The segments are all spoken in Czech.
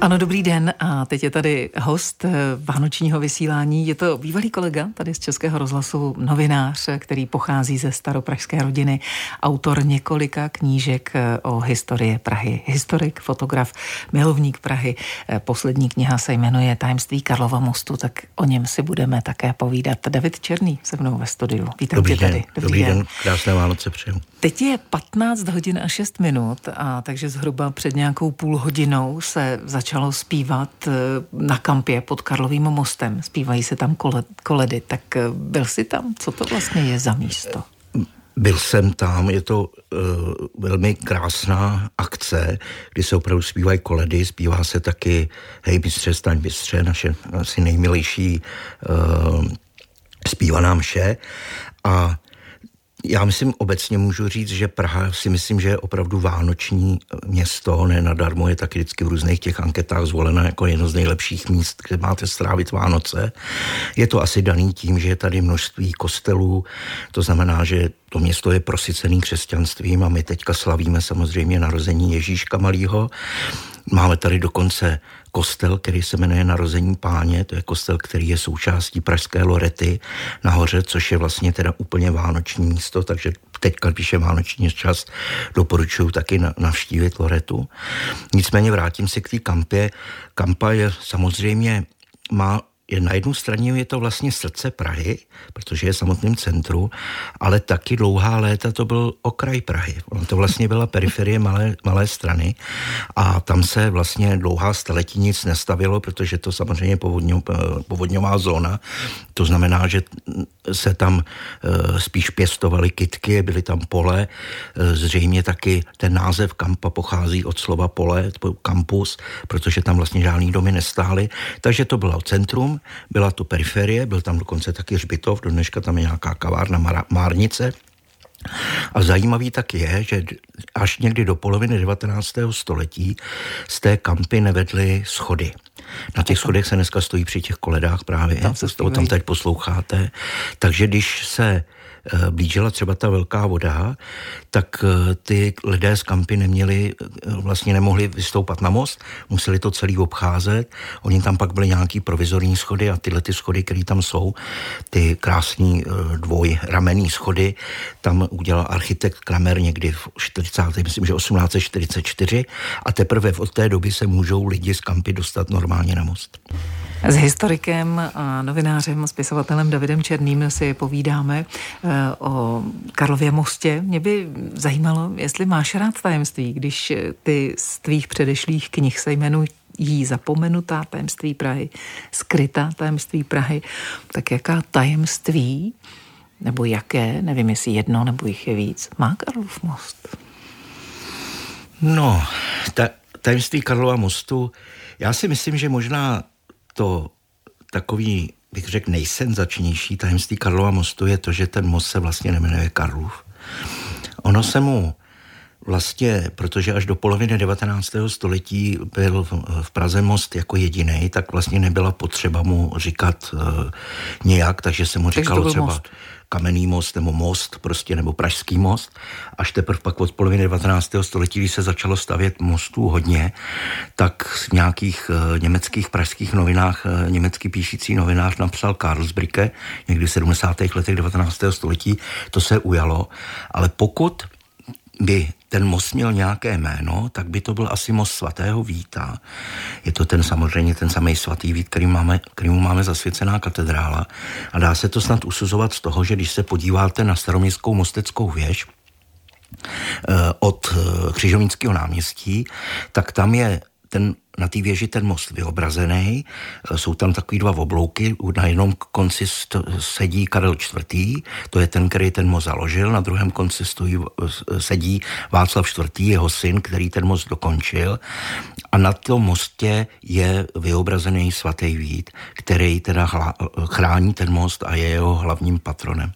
Ano, dobrý den. A teď je tady host eh, vánočního vysílání. Je to bývalý kolega tady z Českého rozhlasu, novinář, který pochází ze staropražské rodiny, autor několika knížek eh, o historii Prahy. Historik, fotograf, milovník Prahy. Eh, poslední kniha se jmenuje Tajemství Karlova mostu, tak o něm si budeme také povídat. David Černý se mnou ve studiu. Vítám dobrý tě den. tady. Dobrý, dobrý den. den. Krásné Vánoce přeju. Teď je 15 hodin a 6 minut, a takže zhruba před nějakou půl hodinou se začal začalo zpívat eh, na kampě pod Karlovým mostem. Zpívají se tam koledy. Tak eh, byl jsi tam? Co to vlastně je za místo? Byl jsem tam, je to uh, velmi krásná akce, kdy se opravdu zpívají koledy, zpívá se taky Hej bystře, staň bystře, naše asi nejmilejší uh, zpívaná mše. A já myslím, obecně můžu říct, že Praha si myslím, že je opravdu vánoční město, ne nadarmo je taky vždycky v různých těch anketách zvolena jako jedno z nejlepších míst, kde máte strávit Vánoce. Je to asi daný tím, že je tady množství kostelů, to znamená, že to město je prosycený křesťanstvím a my teďka slavíme samozřejmě narození Ježíška Malého. Máme tady dokonce kostel, který se jmenuje Narození páně, to je kostel, který je součástí Pražské Lorety nahoře, což je vlastně teda úplně vánoční místo, takže teďka, když je vánoční čas, doporučuji taky navštívit Loretu. Nicméně vrátím se k té kampě. Kampa je samozřejmě má je na jednu straně je to vlastně srdce Prahy, protože je samotným centru, ale taky dlouhá léta to byl okraj Prahy. Ono to vlastně byla periferie malé, malé strany a tam se vlastně dlouhá staletí nic nestavilo, protože to samozřejmě povodňo, povodňová zóna, to znamená, že se tam eh, spíš pěstovaly kytky, byly tam pole, eh, zřejmě taky ten název kampa pochází od slova pole, kampus, protože tam vlastně žádný domy nestály, takže to bylo centrum, byla to periferie, byl tam dokonce taky Žbitov, do dneška tam je nějaká kavárna Márnice, a zajímavý tak je, že až někdy do poloviny 19. století z té kampy nevedly schody. Na těch schodech se dneska stojí při těch koledách právě, tam se o tom teď posloucháte. Takže když se blížila třeba ta velká voda, tak eh, ty lidé z kampy neměli, eh, vlastně nemohli vystoupat na most, museli to celý obcházet. Oni tam pak byly nějaký provizorní schody a tyhle ty schody, které tam jsou, ty krásný dvojramenný schody, tam udělal architekt Kramer někdy v 40. myslím, že 1844 a teprve od té doby se můžou lidi z kampy dostat normálně na most. S historikem a novinářem, spisovatelem Davidem Černým si povídáme eh, o Karlově mostě. Mě by zajímalo, jestli máš rád tajemství, když ty z tvých předešlých knih se jmenují jí zapomenutá tajemství Prahy, skrytá tajemství Prahy, tak jaká tajemství, nebo jaké, nevím jestli jedno nebo jich je víc, má Karlov most? No, ta, tajemství Karlova mostu, já si myslím, že možná to takový, bych řekl, nejsenzačnější tajemství Karlova mostu je to, že ten most se vlastně nemenuje Karlov. Ono se mu vlastně, protože až do poloviny 19. století byl v Praze most jako jediný, tak vlastně nebyla potřeba mu říkat uh, nějak, takže se mu říkalo třeba most kamenný most nebo most prostě, nebo pražský most. Až teprve pak od poloviny 19. století, když se začalo stavět mostů hodně, tak v nějakých uh, německých pražských novinách, uh, německý píšící novinář napsal Karlsbrücke někdy v 70. letech 19. století, to se ujalo, ale pokud by ten most měl nějaké jméno, tak by to byl asi most svatého Víta. Je to ten samozřejmě ten samý svatý Vít, který máme, kterýmu máme zasvěcená katedrála. A dá se to snad usuzovat z toho, že když se podíváte na staroměstskou mosteckou věž, eh, od eh, Křižovnického náměstí, tak tam je ten na té věži ten most vyobrazený, e, jsou tam takový dva oblouky, na jednom konci sedí Karel IV., to je ten, který ten most založil, na druhém konci stojí, e, sedí Václav IV., jeho syn, který ten most dokončil a na tom mostě je vyobrazený svatý Vít, který teda chrání ten most a je jeho hlavním patronem.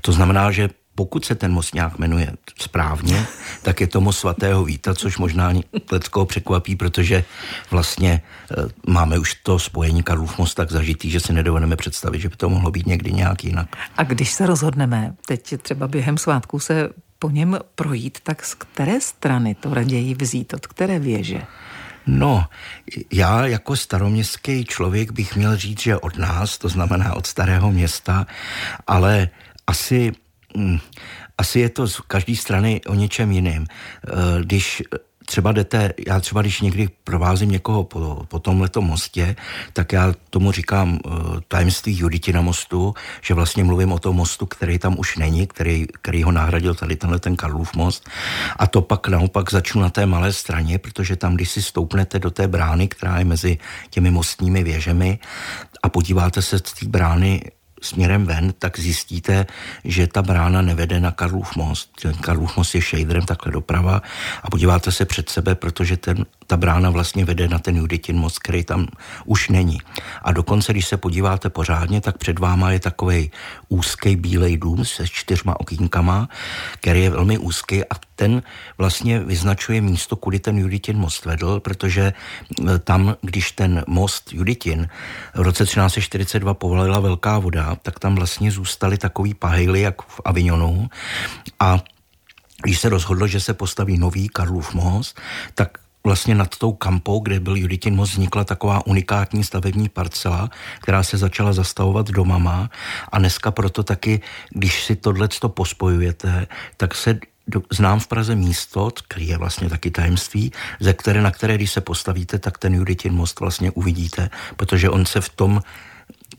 To znamená, že pokud se ten most nějak jmenuje správně, tak je to most svatého Víta, což možná Leckoho překvapí, protože vlastně e, máme už to spojení Karlův most tak zažitý, že si nedovedeme představit, že by to mohlo být někdy nějak jinak. A když se rozhodneme, teď třeba během svátku se po něm projít, tak z které strany to raději vzít, od které věže? No, já jako staroměstský člověk bych měl říct, že od nás, to znamená od starého města, ale asi, asi je to z každé strany o něčem jiným. Eh, když třeba jdete, já třeba když někdy provázím někoho po, po tomhleto mostě, tak já tomu říkám uh, tajemství Juditina mostu, že vlastně mluvím o tom mostu, který tam už není, který, který ho nahradil tady tenhle ten Karlův most. A to pak naopak začnu na té malé straně, protože tam, když si stoupnete do té brány, která je mezi těmi mostními věžemi a podíváte se z té brány směrem ven, tak zjistíte, že ta brána nevede na Karlův most. Ten Karlův most je šejdrem takhle doprava a podíváte se před sebe, protože ten, ta brána vlastně vede na ten Juditin most, který tam už není. A dokonce, když se podíváte pořádně, tak před váma je takový úzký bílej dům se čtyřma okýnkama, který je velmi úzký a ten vlastně vyznačuje místo, kudy ten Juditin most vedl, protože tam, když ten most Juditin v roce 1342 povolila velká voda, tak tam vlastně zůstaly takový pahejly, jak v Avignonu. A když se rozhodlo, že se postaví nový Karlův most, tak vlastně nad tou kampou, kde byl Juditin most, vznikla taková unikátní stavební parcela, která se začala zastavovat domama. A dneska proto taky, když si tohle pospojujete, tak se do, znám v Praze místo, který je vlastně taky tajemství, ze které, na které, když se postavíte, tak ten Juditin most vlastně uvidíte, protože on se v tom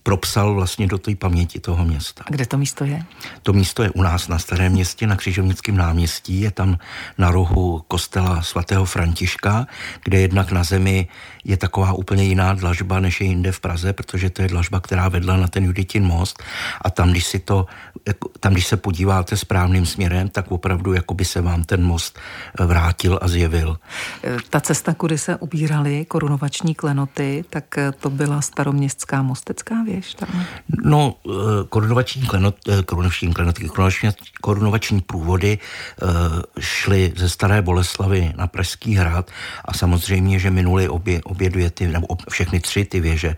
propsal vlastně do té paměti toho města. A kde to místo je? To místo je u nás na Starém městě, na Křižovnickém náměstí. Je tam na rohu kostela svatého Františka, kde jednak na zemi je taková úplně jiná dlažba, než je jinde v Praze, protože to je dlažba, která vedla na ten Juditin most. A tam, když, si to, tam, když se podíváte správným směrem, tak opravdu jako by se vám ten most vrátil a zjevil. Ta cesta, kudy se ubírali korunovační klenoty, tak to byla staroměstská mostecká věž? Tam? No, eh, korunovační klenot, eh, korunovační klenoty, korunovační, korunovační průvody eh, šly ze Staré Boleslavy na Pražský hrad a samozřejmě, že minuli obě, obě dvě ty, nebo všechny tři ty věže.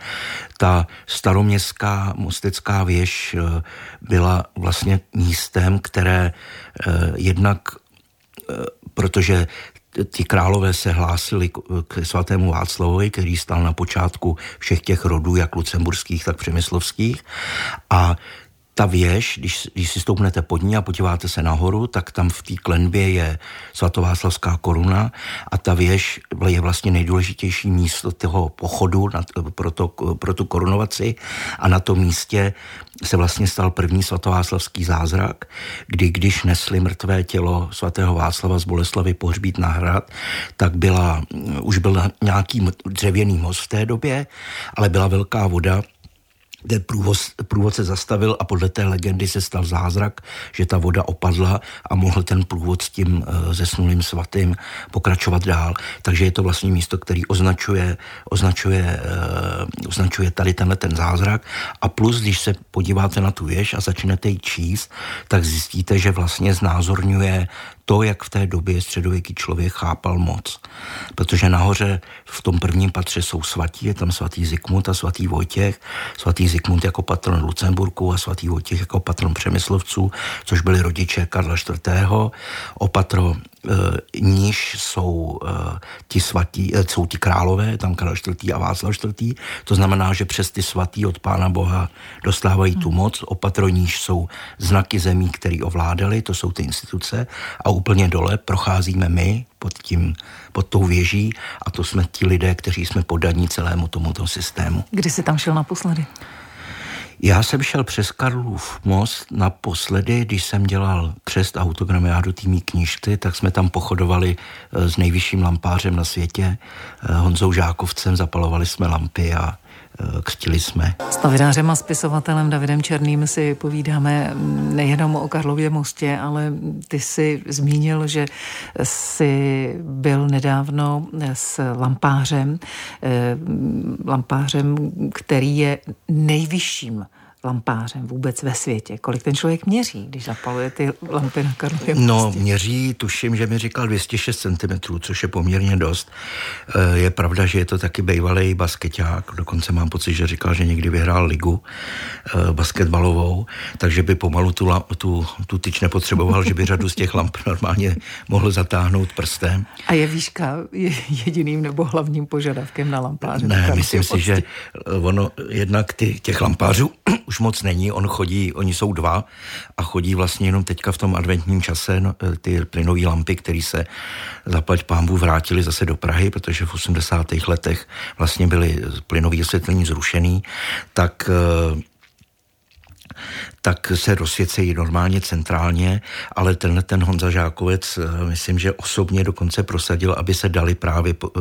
Ta staroměstská mostecká věž byla vlastně místem, které jednak protože ti králové se hlásili k svatému Václavovi, který stál na počátku všech těch rodů, jak lucemburských, tak přemyslovských. A ta věž, když, když si stoupnete pod ní a podíváte se nahoru, tak tam v té klenbě je svatováclavská koruna a ta věž je vlastně nejdůležitější místo toho pochodu na, pro, to, pro tu korunovaci a na tom místě se vlastně stal první svatováclavský zázrak, kdy když nesli mrtvé tělo svatého Václava z Boleslavy pohřbít na hrad, tak byla, už byl nějaký dřevěný most v té době, ale byla velká voda ten průvoz, průvod se zastavil a podle té legendy se stal zázrak, že ta voda opadla a mohl ten průvod s tím uh, zesnulým svatým pokračovat dál. Takže je to vlastně místo, který označuje, označuje, uh, označuje tady tenhle ten zázrak a plus, když se podíváte na tu věž a začnete ji číst, tak zjistíte, že vlastně znázorňuje to, jak v té době středověký člověk chápal moc. Protože nahoře v tom prvním patře jsou svatí, je tam svatý Zikmund a svatý Vojtěch. Svatý Zikmund jako patron Lucemburku a svatý Vojtěch jako patron Přemyslovců, což byli rodiče Karla IV. Opatro Eh, níž jsou eh, ti svatí, eh, jsou ti králové, tam Karel IV. a Václav IV. To znamená, že přes ty svatý od Pána Boha dostávají tu moc. Opatro níž jsou znaky zemí, které ovládali, to jsou ty instituce. A úplně dole procházíme my pod, tím, pod tou věží a to jsme ti lidé, kteří jsme podaní celému tomuto systému. Kdy jsi tam šel naposledy? Já jsem šel přes Karlův most naposledy, když jsem dělal křest autogramiádu týmí knížky, tak jsme tam pochodovali eh, s nejvyšším lampářem na světě, eh, Honzou Žákovcem, zapalovali jsme lampy a křtili jsme. S novinářem a spisovatelem Davidem Černým si povídáme nejenom o Karlově mostě, ale ty si zmínil, že jsi byl nedávno s lampářem, lampářem, který je nejvyšším lampářem vůbec ve světě? Kolik ten člověk měří, když zapaluje ty lampy na Karlově No, měří, tuším, že mi říkal 206 cm, což je poměrně dost. Eh, je pravda, že je to taky bývalý basketák, dokonce mám pocit, že říkal, že někdy vyhrál ligu eh, basketbalovou, takže by pomalu tu, tu, tu tyč nepotřeboval, že by řadu z těch lamp normálně mohl zatáhnout prstem. A je výška jediným nebo hlavním požadavkem na lampáře? Ne, myslím si, že ono jednak ty, těch lampářů už moc není, on chodí, oni jsou dva a chodí vlastně jenom teďka v tom adventním čase no, ty plynové lampy, které se zaplať pámbu vrátili zase do Prahy, protože v 80. letech vlastně byly plynové osvětlení zrušený, tak eh, tak se rozsvěcejí normálně centrálně, ale tenhle ten Honza Žákovec, eh, myslím, že osobně dokonce prosadil, aby se dali právě eh,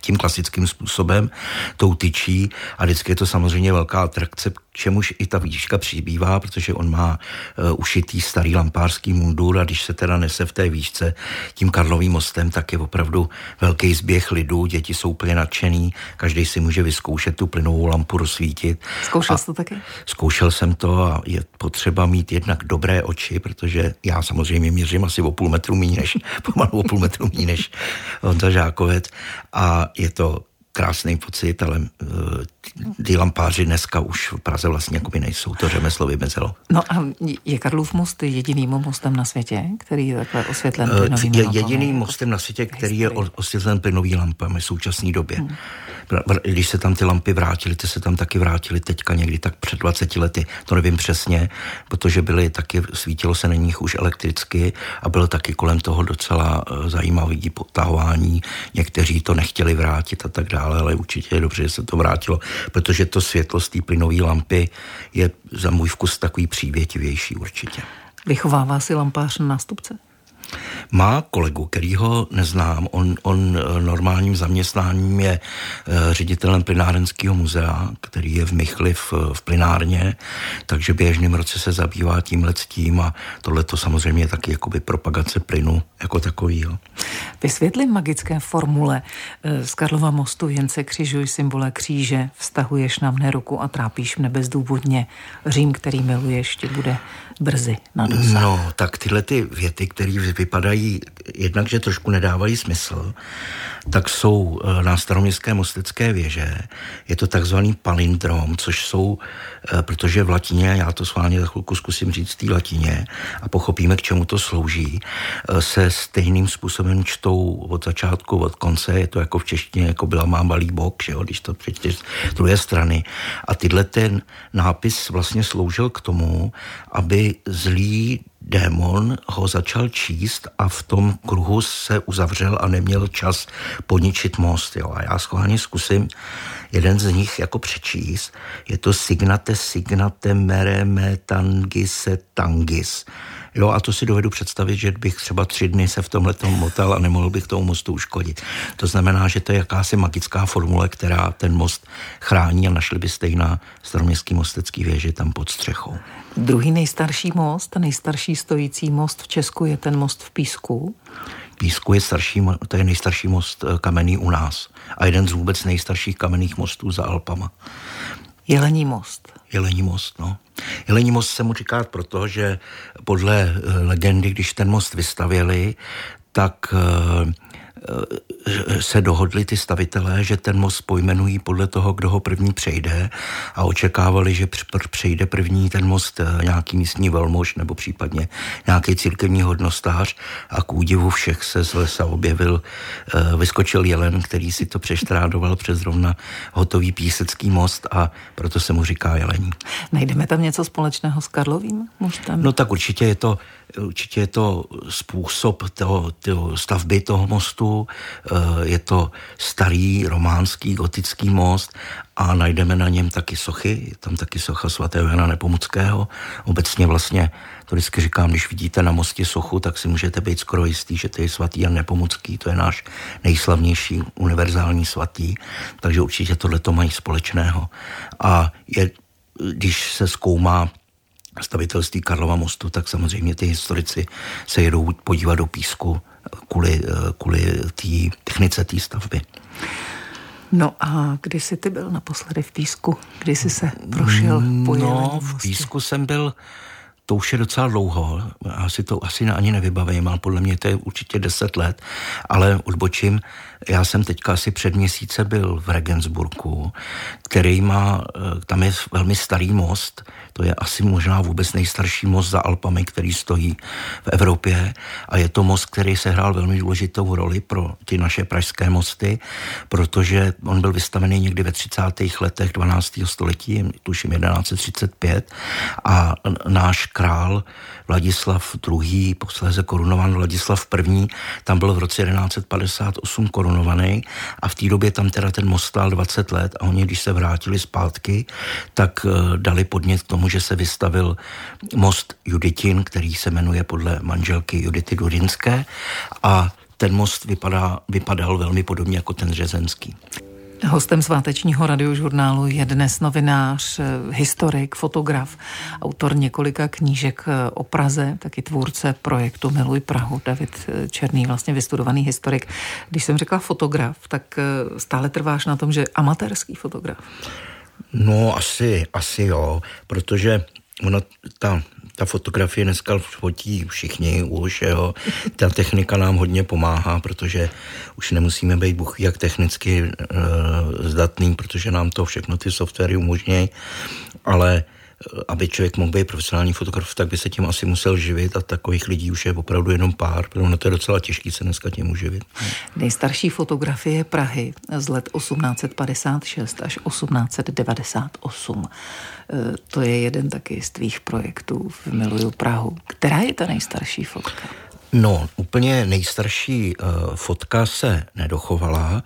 tím klasickým způsobem tou tyčí a vždycky je to samozřejmě velká atrakce, čemuž i ta výška přibývá, protože on má uh, ušitý starý lampářský mundur a když se teda nese v té výšce tím Karlovým mostem, tak je opravdu velký zběh lidů, děti jsou úplně nadšený, každý si může vyzkoušet tu plynovou lampu rozsvítit. Zkoušel jsi to taky? Zkoušel jsem to a je potřeba mít jednak dobré oči, protože já samozřejmě měřím asi o půl metru méně než, pomalu o půl metru méně než Honza Žákovec a je to krásný pocit, ale uh, ty lampáři dneska už v Praze vlastně jakoby nejsou, to řemeslo vymezelo. No a je Karlův most jediným mostem na světě, který je takhle osvětlen uh, plynovými Je jediným mostem na světě, který je osvětlen plynový lampami v současné době. Hmm. Když se tam ty lampy vrátily, ty se tam taky vrátily teďka někdy tak před 20 lety, to nevím přesně, protože byly taky, svítilo se na nich už elektricky a bylo taky kolem toho docela uh, zajímavý potahování. Někteří to nechtěli vrátit a tak dále ale určitě je dobře, že se to vrátilo, protože to světlo z té plynové lampy je za můj vkus takový přívětivější určitě. Vychovává si lampář na nástupce? Má kolegu, který ho neznám. On, on eh, normálním zaměstnáním je eh, ředitelem plynárenského muzea, který je v Michli v, v plynárně, takže běžným roce se zabývá tímhle tím a tohle to samozřejmě je taky jakoby propagace plynu jako takovýho. Vysvětli magické formule eh, z Karlova mostu jen se křižuj symbole kříže, vztahuješ na mne ruku a trápíš mne bezdůvodně. Řím, který miluješ, ti bude brzy na dosah. No, tak tyhle ty věty, které vypadají jednak, že trošku nedávají smysl, tak jsou eh, na staroměstské mostecké věže. Je to takzvaný palindrom, což jsou, eh, protože v latině, já to sválně za chvilku zkusím říct v té latině a pochopíme, k čemu to slouží, eh, se stejným způsobem čtou od začátku, od konce, je to jako v češtině, jako byla má malý bok, že jo, když to přečteš z druhé strany. A tyhle ten nápis vlastně sloužil k tomu, aby zlý démon ho začal číst a v tom kruhu se uzavřel a neměl čas poničit most. Jo. A já schválně zkusím jeden z nich jako přečíst. Je to signate signate mereme tangise tangis. Jo, a to si dovedu představit, že bych třeba tři dny se v tomhle motel a nemohl bych tomu mostu uškodit. To znamená, že to je jakási magická formule, která ten most chrání a našli byste ji na staroměstský mostecký věži tam pod střechou. Druhý nejstarší most, nejstarší stojící most v Česku je ten most v Písku. Písku je starší, to je nejstarší most eh, kamenný u nás a jeden z vůbec nejstarších kamenných mostů za Alpama. Jelení most. Jelení most, no. Jelení most se mu říká proto, že podle eh, legendy, když ten most vystavěli, tak eh, se dohodli ty stavitelé, že ten most pojmenují podle toho, kdo ho první přejde a očekávali, že přejde první ten most eh, nějaký místní velmož nebo případně nějaký církevní hodnostář a k údivu všech se z lesa objevil, eh, vyskočil jelen, který si to přeštrádoval přes zrovna hotový písecký most a proto se mu říká jelení. Najdeme tam něco společného s Karlovým mostem? No tak určitě je to Určitě je to způsob toho, toho stavby toho mostu, eh, je to starý románský gotický most a najdeme na něm taky sochy, je tam taky socha svatého Jana Nepomuckého. Obecně vlastně, to vždycky říkám, když vidíte na mostě sochu, tak si můžete být skoro jistý, že to je svatý Jan Nepomucký, to je náš nejslavnější univerzální svatý, takže určitě tohle to mají společného. A je, když se zkoumá stavitelství Karlova mostu, tak samozřejmě ty historici se jedou podívat do písku kvůli, kvůli té technice té stavby. No a kdy jsi ty byl naposledy v Písku? Kdy jsi se prošel po No, v Písku jsem byl to už je docela dlouho, já si to asi ani nevybavím, ale podle mě to je určitě 10 let, ale odbočím, já jsem teďka asi před měsíce byl v Regensburgu, který má, eh, tam je velmi starý most, to je asi možná vůbec nejstarší most za Alpami, který stojí v Evropě a je to most, který se hrál velmi důležitou roli pro ty naše pražské mosty, protože on byl vystavený někdy ve 30. letech 12. století, tuším 1135 a náš král Vladislav II., posléze korunovan Vladislav I., tam byl v roce 1158 korunovaný a v té době tam teda ten most stál 20 let a oni, když se vrátili zpátky, tak eh, dali podnět k tomu, že se vystavil most Juditin, který se jmenuje podle manželky Judity Durinské a ten most vypadá, vypadal velmi podobně jako ten řezenský. Hostem svátečního radiožurnálu je dnes novinář, eh, historik, fotograf, autor několika knížek eh, o Praze, taky tvůrce projektu Miluj Prahu, David eh, Černý, vlastně vystudovaný historik. Když jsem řekla fotograf, tak stále trváš na tom, že amatérský fotograf. No asi, asi jo, protože ona, ta ta fotografie dneska fotí všichni už, jo. Ta technika nám hodně pomáhá, protože už nemusíme být buch jak technicky e, zdatný, protože nám to všechno ty softwary umožňují, ale aby člověk mohl být profesionální fotograf, tak by se tím asi musel živit a takových lidí už je opravdu jenom pár, protože to je docela těžké se dneska tím uživit. Nejstarší fotografie Prahy z let 1856 až 1898. E, to je jeden taky z tvých projektů v Miluju Prahu. Která je ta nejstarší fotka? No, úplně nejstarší uh, fotka se nedochovala.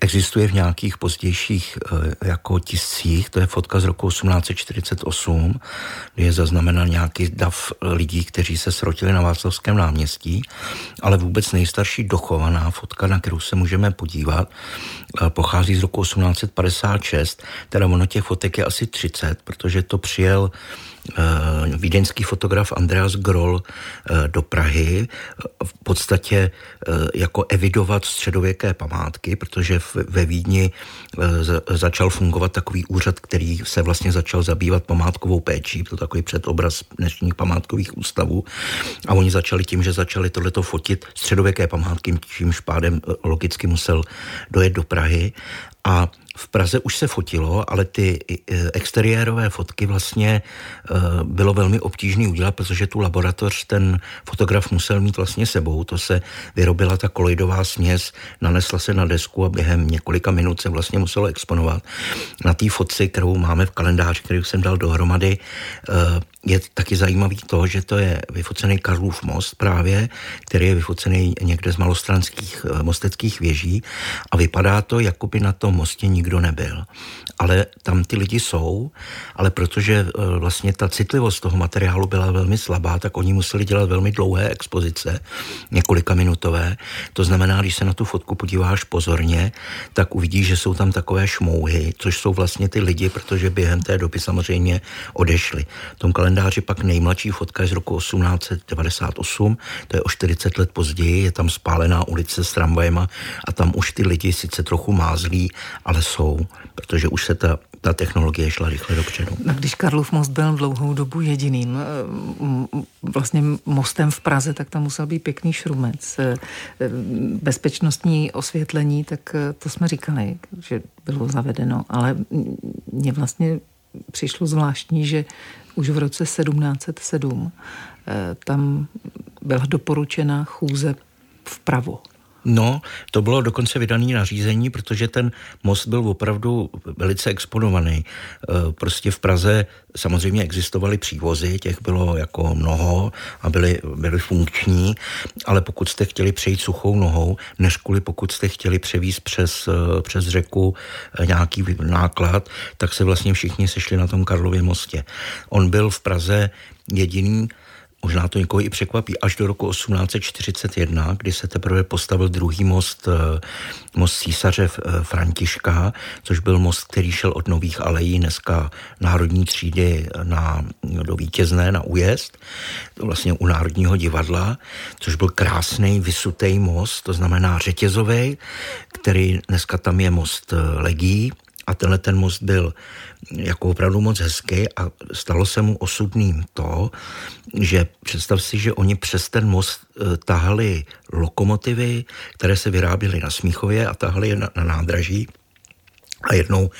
Existuje v nějakých pozdějších uh, jako tiscích, to je fotka z roku 1848, kdy je zaznamenal nějaký dav lidí, kteří se srotili na Václavském náměstí, ale vůbec nejstarší dochovaná fotka, na kterou se můžeme podívat, uh, pochází z roku 1856, teda ono těch fotek je asi 30, protože to přijel Eh, vídeňský fotograf Andreas Groll eh, do Prahy v podstatě eh, jako evidovat středověké památky, protože ve Vídni začal fungovat takový úřad, který se vlastně začal zabývat památkovou péčí, to takový předobraz dnešních památkových ústavů. A oni začali tím, že začali tohleto fotit středověké památky, čímž pádem logicky musel dojet do Prahy. A v Praze už se fotilo, ale ty e, exteriérové fotky vlastně e, bylo velmi obtížné udělat, protože tu laboratoř ten fotograf musel mít vlastně sebou. To se vyrobila ta koloidová směs, nanesla se na desku a během několika minut se vlastně muselo exponovat. Na té fotce, kterou máme v kalendáři, který jsem dal dohromady, e, je taky zajímavý to, že to je vyfocený Karlův most právě, který je vyfocený někde z malostranských mosteckých věží a vypadá to, jako by na tom mostě nebyl. Ale tam ty lidi jsou, ale protože e, vlastně ta citlivost toho materiálu byla velmi slabá, tak oni museli dělat velmi dlouhé expozice, několika minutové. To znamená, když se na tu fotku podíváš pozorně, tak uvidíš, že jsou tam takové šmouhy, což jsou vlastně ty lidi, protože během té doby samozřejmě odešli. V tom kalendáři pak nejmladší fotka je z roku 1898, to je o 40 let později, je tam spálená ulice s tramvajema a tam už ty lidi sice trochu mázlí, ale jsou, protože už se ta, ta technologie šla rychle dopředu. A když Karlov most byl dlouhou dobu jediným eh, vlastně mostem v Praze, tak tam musel být pěkný šrumec. Eh, bezpečnostní osvětlení, tak eh, to jsme říkali, že bylo zavedeno, ale mně vlastně přišlo zvláštní, že už v roce 1707 tam byla doporučena chůze vpravo. No, to bylo dokonce vydaný nařízení, protože ten most byl opravdu velice exponovaný. E, prostě v Praze samozřejmě existovaly přívozy, těch bylo jako mnoho a byly, byly funkční, ale pokud jste chtěli přejít suchou nohou, než kvůli pokud jste chtěli převízt přes, e, přes řeku e, nějaký náklad, tak se vlastně všichni sešli na tom Karlově mostě. On byl v Praze jediný možná to někoho i překvapí, až do roku 1841, kdy se teprve postavil druhý most, eh, most císaře eh, Františka, což byl most, který šel od Nových alejí, dneska národní třídy na, do Vítězné, na újezd, vlastně u Národního divadla, což byl krásný, vysutý most, to znamená řetězový, který dneska tam je most eh, Legí, a tenhle ten most byl jako opravdu moc hezký a stalo se mu osudným to, že představ si, že oni přes ten most eh, tahali lokomotivy, které se vyráběly na Smíchově a tahali je na, na nádraží a jednou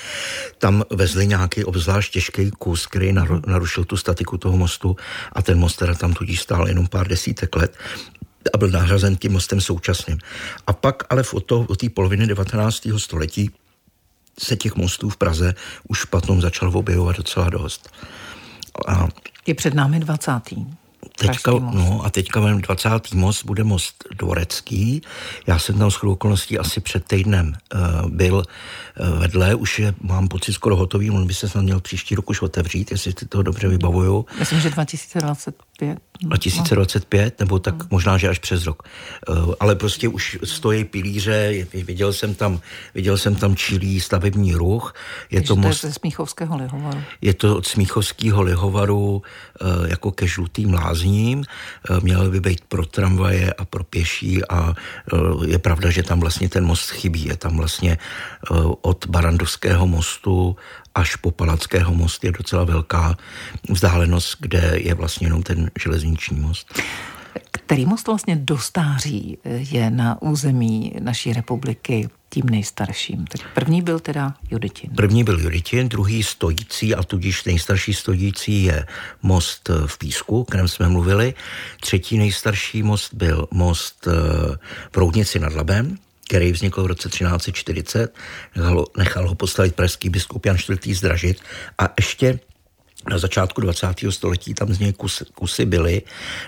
tam vezli nějaký obzvlášť těžký kus, který narušil tu statiku toho mostu a ten most teda tam tudíž stál jenom pár desítek let a byl nahrazen tím mostem současným. A pak ale v od té poloviny 19. století se těch mostů v Praze už potom začal objevovat docela dost. A je před námi 20. Teďka, no a teďka 20. most bude most Dvorecký. Já jsem tam s okolností asi před týdnem uh, byl uh, vedle, už je, mám pocit, skoro hotový, on by se snad měl příští rok už otevřít, jestli si to dobře vybavuju. Myslím, že 2025. 2025, nebo tak hmm. možná, že až přes rok. Uh, ale prostě už stojí pilíře, viděl jsem tam, viděl jsem tam čilý stavební ruch. Je Takže to, most, to je ze Smíchovského lihovaru. Je to od Smíchovského lihovaru uh, jako ke žlutým lázním. Uh, měl by být pro tramvaje a pro pěší a je pravda, že tam vlastně ten most chybí. Je tam vlastně od Barandovského mostu až po Palackého most je docela velká vzdálenost, kde je vlastně jenom ten železniční most. Který most vlastně dostáří je na území naší republiky tím nejstarším. Tak první byl teda Juditin. První byl Juditin, druhý stojící a tudíž nejstarší stojící je most v Písku, o kterém jsme mluvili. Třetí nejstarší most byl most v Roudnici nad Labem, který vznikl v roce 1340, nechal ho, nechal ho postavit pražský biskup Jan IV. zdražit a ještě na začátku 20. století tam z něj kus, kusy byly,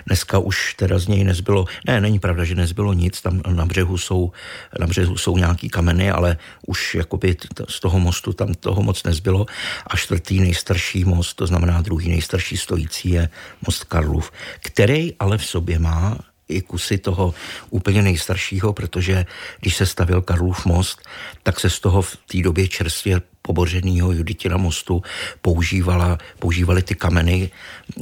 dneska už teda z něj nezbylo, ne, není pravda, že nezbylo nic, tam na břehu jsou, na břehu jsou nějaký kameny, ale už jakoby z toho mostu tam toho moc nezbylo a čtvrtý nejstarší most, to znamená druhý nejstarší stojící je most Karlův, který ale v sobě má i kusy toho úplně nejstaršího, protože když se stavil Karlův most, tak se z toho v té době čerstvě pobořeného Juditina mostu používala, používali ty kameny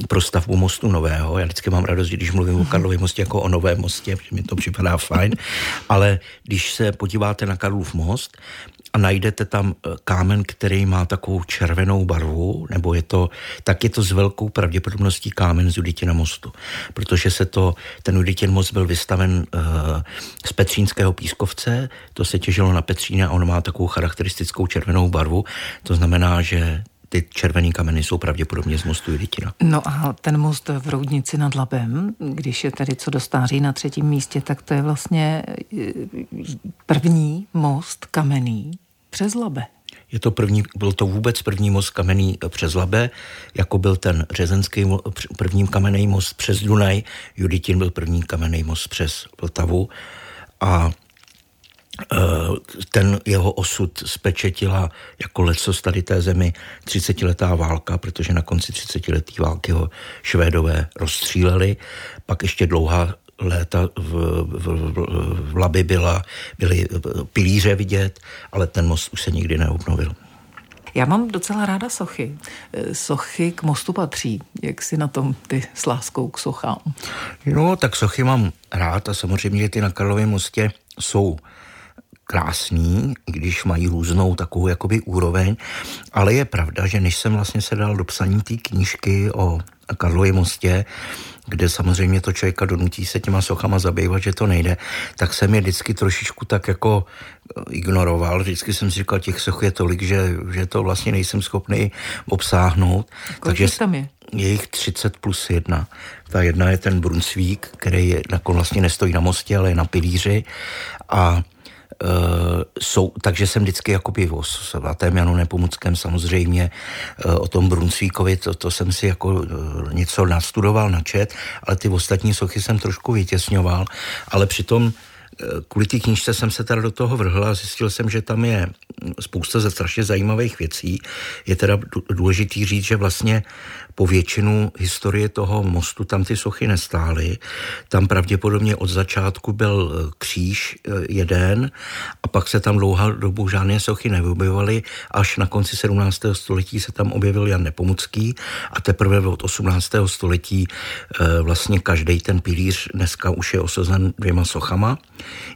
pro stavbu mostu nového. Já vždycky mám radost, když mluvím o mhm. Karlově mostě jako o novém mostě, protože mi to připadá fajn. Ale když se podíváte na Karlův most, a najdete tam eh, kámen, který má takovou červenou barvu, nebo je to, tak je to s velkou pravděpodobností kámen z Juditina mostu. Protože se to, ten Juditin most byl vystaven uh, z Petřínského pískovce, to se těžilo na Petříně a on má takovou charakteristickou červenou barvu. To znamená, že ty červené kameny jsou pravděpodobně z mostu Juditina. No a ten most v Roudnici nad Labem, když je tedy co dostáří na třetím místě, tak to je vlastně eh, první most kamenný přes Labe. Je to první, byl to vůbec první most kamenný přes Labe, jako byl ten řezenský první kamenný most přes Dunaj, Juditin byl první kamenný most přes Vltavu a e, ten jeho osud spečetila jako lecos tady té zemi 30-letá válka, protože na konci 30-leté války ho Švédové rozstříleli. Pak ještě dlouhá léta v, v, v, v Labi byla, byly pilíře vidět, ale ten most už se nikdy neobnovil. Já mám docela ráda sochy. Sochy k mostu patří. Jak si na tom ty s láskou k sochám? No, tak sochy mám rád a samozřejmě ty na Karlově mostě jsou krásný, když mají různou takovou jakoby úroveň, ale je pravda, že než jsem vlastně se dal do psaní té knížky o Karlově mostě, kde samozřejmě to člověka donutí se těma sochama zabývat, že to nejde, tak jsem je vždycky trošičku tak jako eh, ignoroval. Vždycky jsem si říkal, těch soch je tolik, že, že to vlastně nejsem schopný obsáhnout. Kolik Takže tam je? Je jich 30 plus jedna. Ta jedna je ten Brunsvík, který je, jako vlastně nestojí na mostě, ale je na pilíři. A jsou, takže jsem vždycky jakoby o svatém Janu Nepomuckém samozřejmě, uh, o tom Brunsvíkovi, to, to jsem si jako uh, něco nastudoval, načet, ale ty ostatní sochy jsem trošku vytěsňoval, ale přitom kvůli té knížce jsem se teda do toho vrhl a zjistil jsem, že tam je spousta ze strašně zajímavých věcí. Je teda důležitý říct, že vlastně po většinu historie toho mostu tam ty sochy nestály. Tam pravděpodobně od začátku byl eh, kříž eh, jeden a pak se tam dlouhá dobu žádné sochy neobjevovaly. Až na konci 17. století se tam objevil Jan Nepomucký a teprve od 18. století eh, vlastně každý ten pilíř dneska už je osazen dvěma sochama.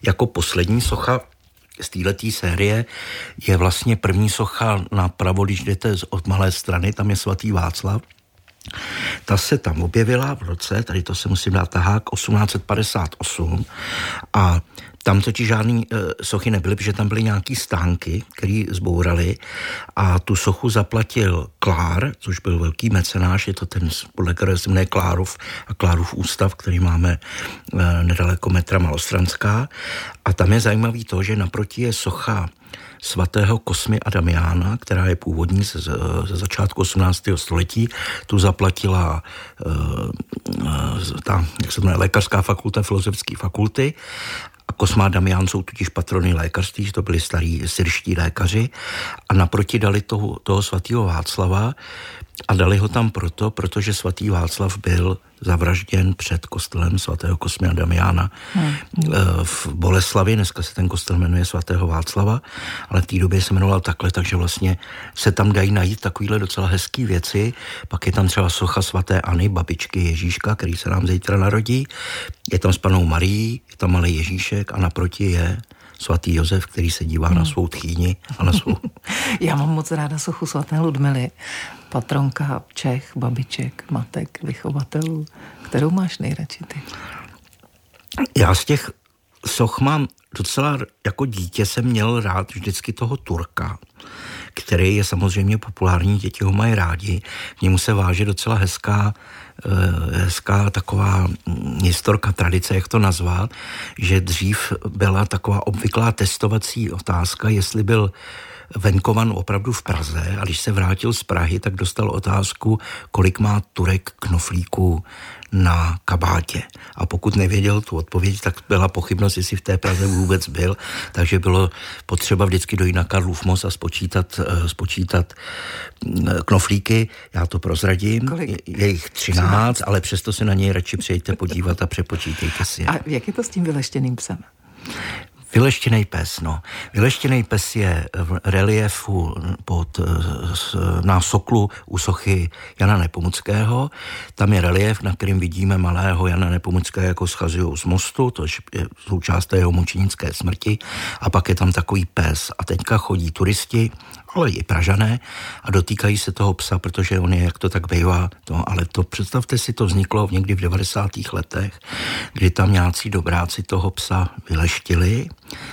Jako poslední socha z této série je vlastně první socha napravo, když jdete od malé strany, tam je svatý Václav, ta se tam objevila v roce, tady to se musím dát tahák, 1858 a tam totiž žádný e, sochy nebyly, protože tam byly nějaký stánky, které zbourali a tu sochu zaplatil Klár, což byl velký mecenáš, je to ten podle kterého se jmenuje Klárov a Klárov ústav, který máme e, nedaleko metra Malostranská a tam je zajímavý to, že naproti je socha svatého Kosmy a Damiána, která je původní ze, ze začátku 18. století. Tu zaplatila uh, ta, jak se jmenuje, lékařská fakulta filozofické fakulty a Kosma a Damián jsou totiž patrony lékařství, že to byli starí syrští lékaři a naproti dali toho, toho svatého Václava a dali ho tam proto, protože svatý Václav byl zavražděn před kostelem svatého Kosmy a Damiana hmm. v Boleslavi. Dneska se ten kostel jmenuje svatého Václava, ale v té době se jmenoval takhle, takže vlastně se tam dají najít takovéhle docela hezké věci. Pak je tam třeba socha svatéAny, babičky Ježíška, který se nám zítra narodí. Je tam s panou Marií, je tam malý Ježíšek a naproti je svatý Josef, který se dívá hmm. na svou tchýni a na svou... Já mám moc ráda sochu svaté Ludmily, patronka Čech, babiček, matek, vychovatelů. Kterou máš nejradši ty? Já z těch soch mám docela, jako dítě jsem měl rád vždycky toho Turka, který je samozřejmě populární, děti ho mají rádi. K němu se váže docela hezká hezká taková mm, historka, tradice, jak to nazvat, že dřív byla taková obvyklá testovací otázka, jestli byl venkovan opravdu v Praze a když se vrátil z Prahy, tak dostal otázku, kolik má Turek knoflíků na kabátě. A pokud nevěděl tu odpověď, tak byla pochybnost, jestli v té Praze vůbec byl, takže bylo potřeba vždycky dojít na Karlův most a spočítat, eh, spočítat mm, knoflíky. Já to prozradím. Kolik? Je jich 13, ale přesto se na něj radši přijďte podívat a přepočítejte si. A jak je to s tím vyleštěným psem? Vyleštěný pes, no. Vyleštěný pes je v reliefu pod, na soklu u sochy Jana Nepomuckého. Tam je relief, na kterým vidíme malého Jana Nepomuckého, jako schazují z mostu, to je součást jeho mučenické smrti. A pak je tam takový pes. A teďka chodí turisti ale i Pražané a dotýkají se toho psa, protože on je, jak to tak bývá, to, ale to představte si, to vzniklo někdy v 90. letech, kdy tam nějací dobráci toho psa vyleštili,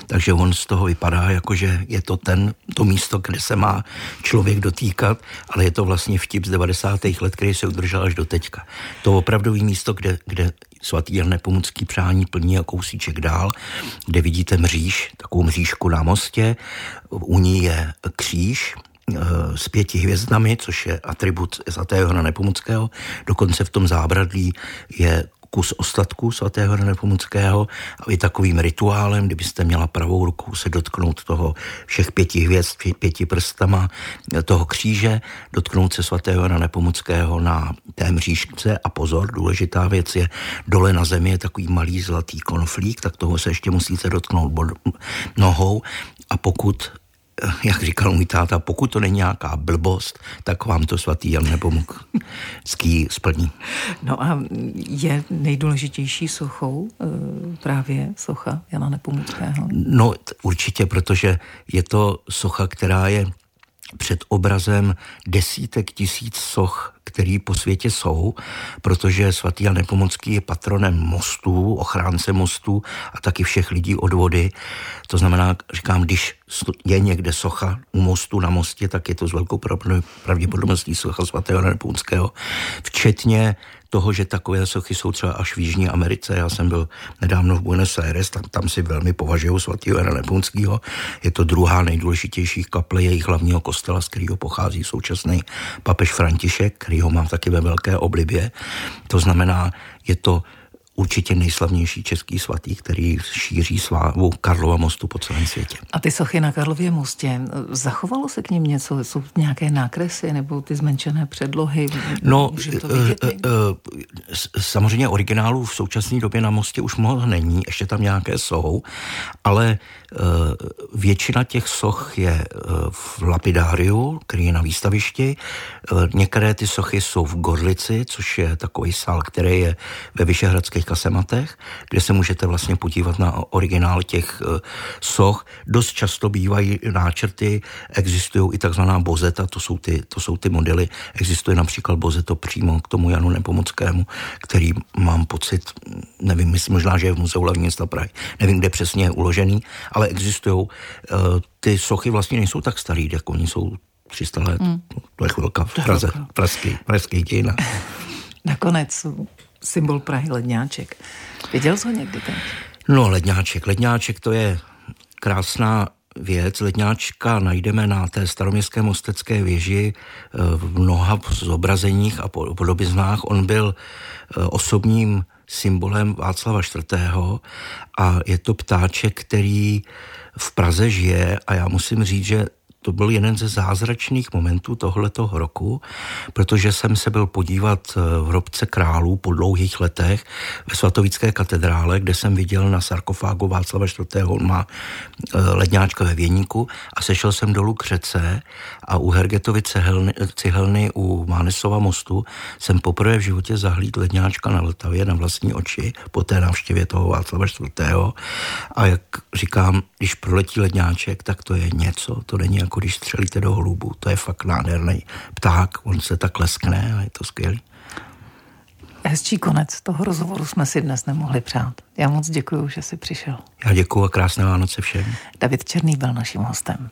takže on z toho vypadá, jako že je to ten, to místo, kde se má člověk dotýkat, ale je to vlastně vtip z 90. let, který se udržel až do teďka. To opravdový místo, kde, kde svatý Jan Nepomucký přání plní a kousíček dál, kde vidíte mříž, takovou mřížku na mostě, u ní je kříž, eh, s pěti hvězdami, což je atribut svatého Jana Nepomuckého. Dokonce v tom zábradlí je kus ostatků svatého Nepomuckého a i takovým rituálem, kdybyste měla pravou rukou se dotknout toho všech pěti hvězd, pěti prstama toho kříže, dotknout se svatého Jana Nepomuckého na té mřížce. A pozor, důležitá věc je, dole na zemi je takový malý zlatý konflík, tak toho se ještě musíte dotknout nohou. A pokud jak říkal můj táta, pokud to není nějaká blbost, tak vám to svatý Jan Nepomucký splní. No a je nejdůležitější sochou eh, právě socha Jana Nepomuckého? No určitě, protože je to socha, která je před obrazem desítek tisíc soch, který po světě jsou, protože svatý Jan Nepomocký je patronem mostů, ochránce mostů a taky všech lidí od vody. To znamená, říkám, když je někde socha u mostu na mostě, tak je to s velkou pravděpodobností socha svatého Jana Nepomuckého, včetně toho, že takové sochy jsou třeba až v Jižní Americe. Já jsem byl nedávno v Buenos Aires, tam, tam si velmi považují svatého Jana Nepunského. Je to druhá nejdůležitější kaple jejich hlavního kostela, z kterého pochází současný papež František, který ho mám taky ve velké oblibě. To znamená, je to určitě nejslavnější český svatý, který šíří slávu Karlova mostu po celém světě. A ty sochy na Karlově mostě, zachovalo se k ním něco? Jsou nějaké nákresy nebo ty zmenšené předlohy? No, to vidět, uh, uh, samozřejmě originálů v současné době na mostě už moc není, ještě tam nějaké jsou, ale většina těch soch je v lapidáriu, který je na výstavišti. Některé ty sochy jsou v Gorlici, což je takový sál, který je ve Vyšehradských kasematech, kde se můžete vlastně podívat na originál těch eh, soch. Dost často bývají náčrty, existují i takzvaná bozeta, to jsou ty, to jsou ty modely. Existuje například bozeto přímo k tomu Janu Nepomockému, který mám pocit, nevím, myslím možná, že je v Muzeu hlavní města Prahy, nevím, kde přesně je uložený, ale existují. Eh, ty sochy vlastně nejsou tak starý, jako oni jsou 300 let. Hmm. To je chvilka v Praze, pražský, pražský dějina. Nakonec symbol Prahy ledňáček. Viděl jsi ho někdy ten? No, ledňáček. Ledňáček to je krásná věc. Ledňáčka najdeme na té staroměstské mostecké věži eh, v mnoha zobrazeních a podobiznách. On byl eh, osobním symbolem Václava IV. a je to ptáček, který v Praze žije a já musím říct, že to byl jeden ze zázračných momentů tohletoho roku, protože jsem se byl podívat eh, v hrobce králů po dlouhých letech ve svatovické katedrále, kde jsem viděl na sarkofágu Václava IV. Má eh, ledňáčka ve věníku a sešel jsem dolů k řece a u Hergetovy cihelny, cihelny u Mánesova mostu jsem poprvé v životě zahlíd ledňáčka na Vltavě na vlastní oči po té návštěvě toho Václava IV. A jak říkám, když proletí ledňáček, tak to je něco, to není jako když střelíte do holubu. To je fakt nádherný pták, on se tak leskne a je to skvělý. Hezčí konec toho rozhovoru jsme si dnes nemohli přát. Já moc děkuji, že jsi přišel. Já děkuji a krásné Vánoce všem. David Černý byl naším hostem.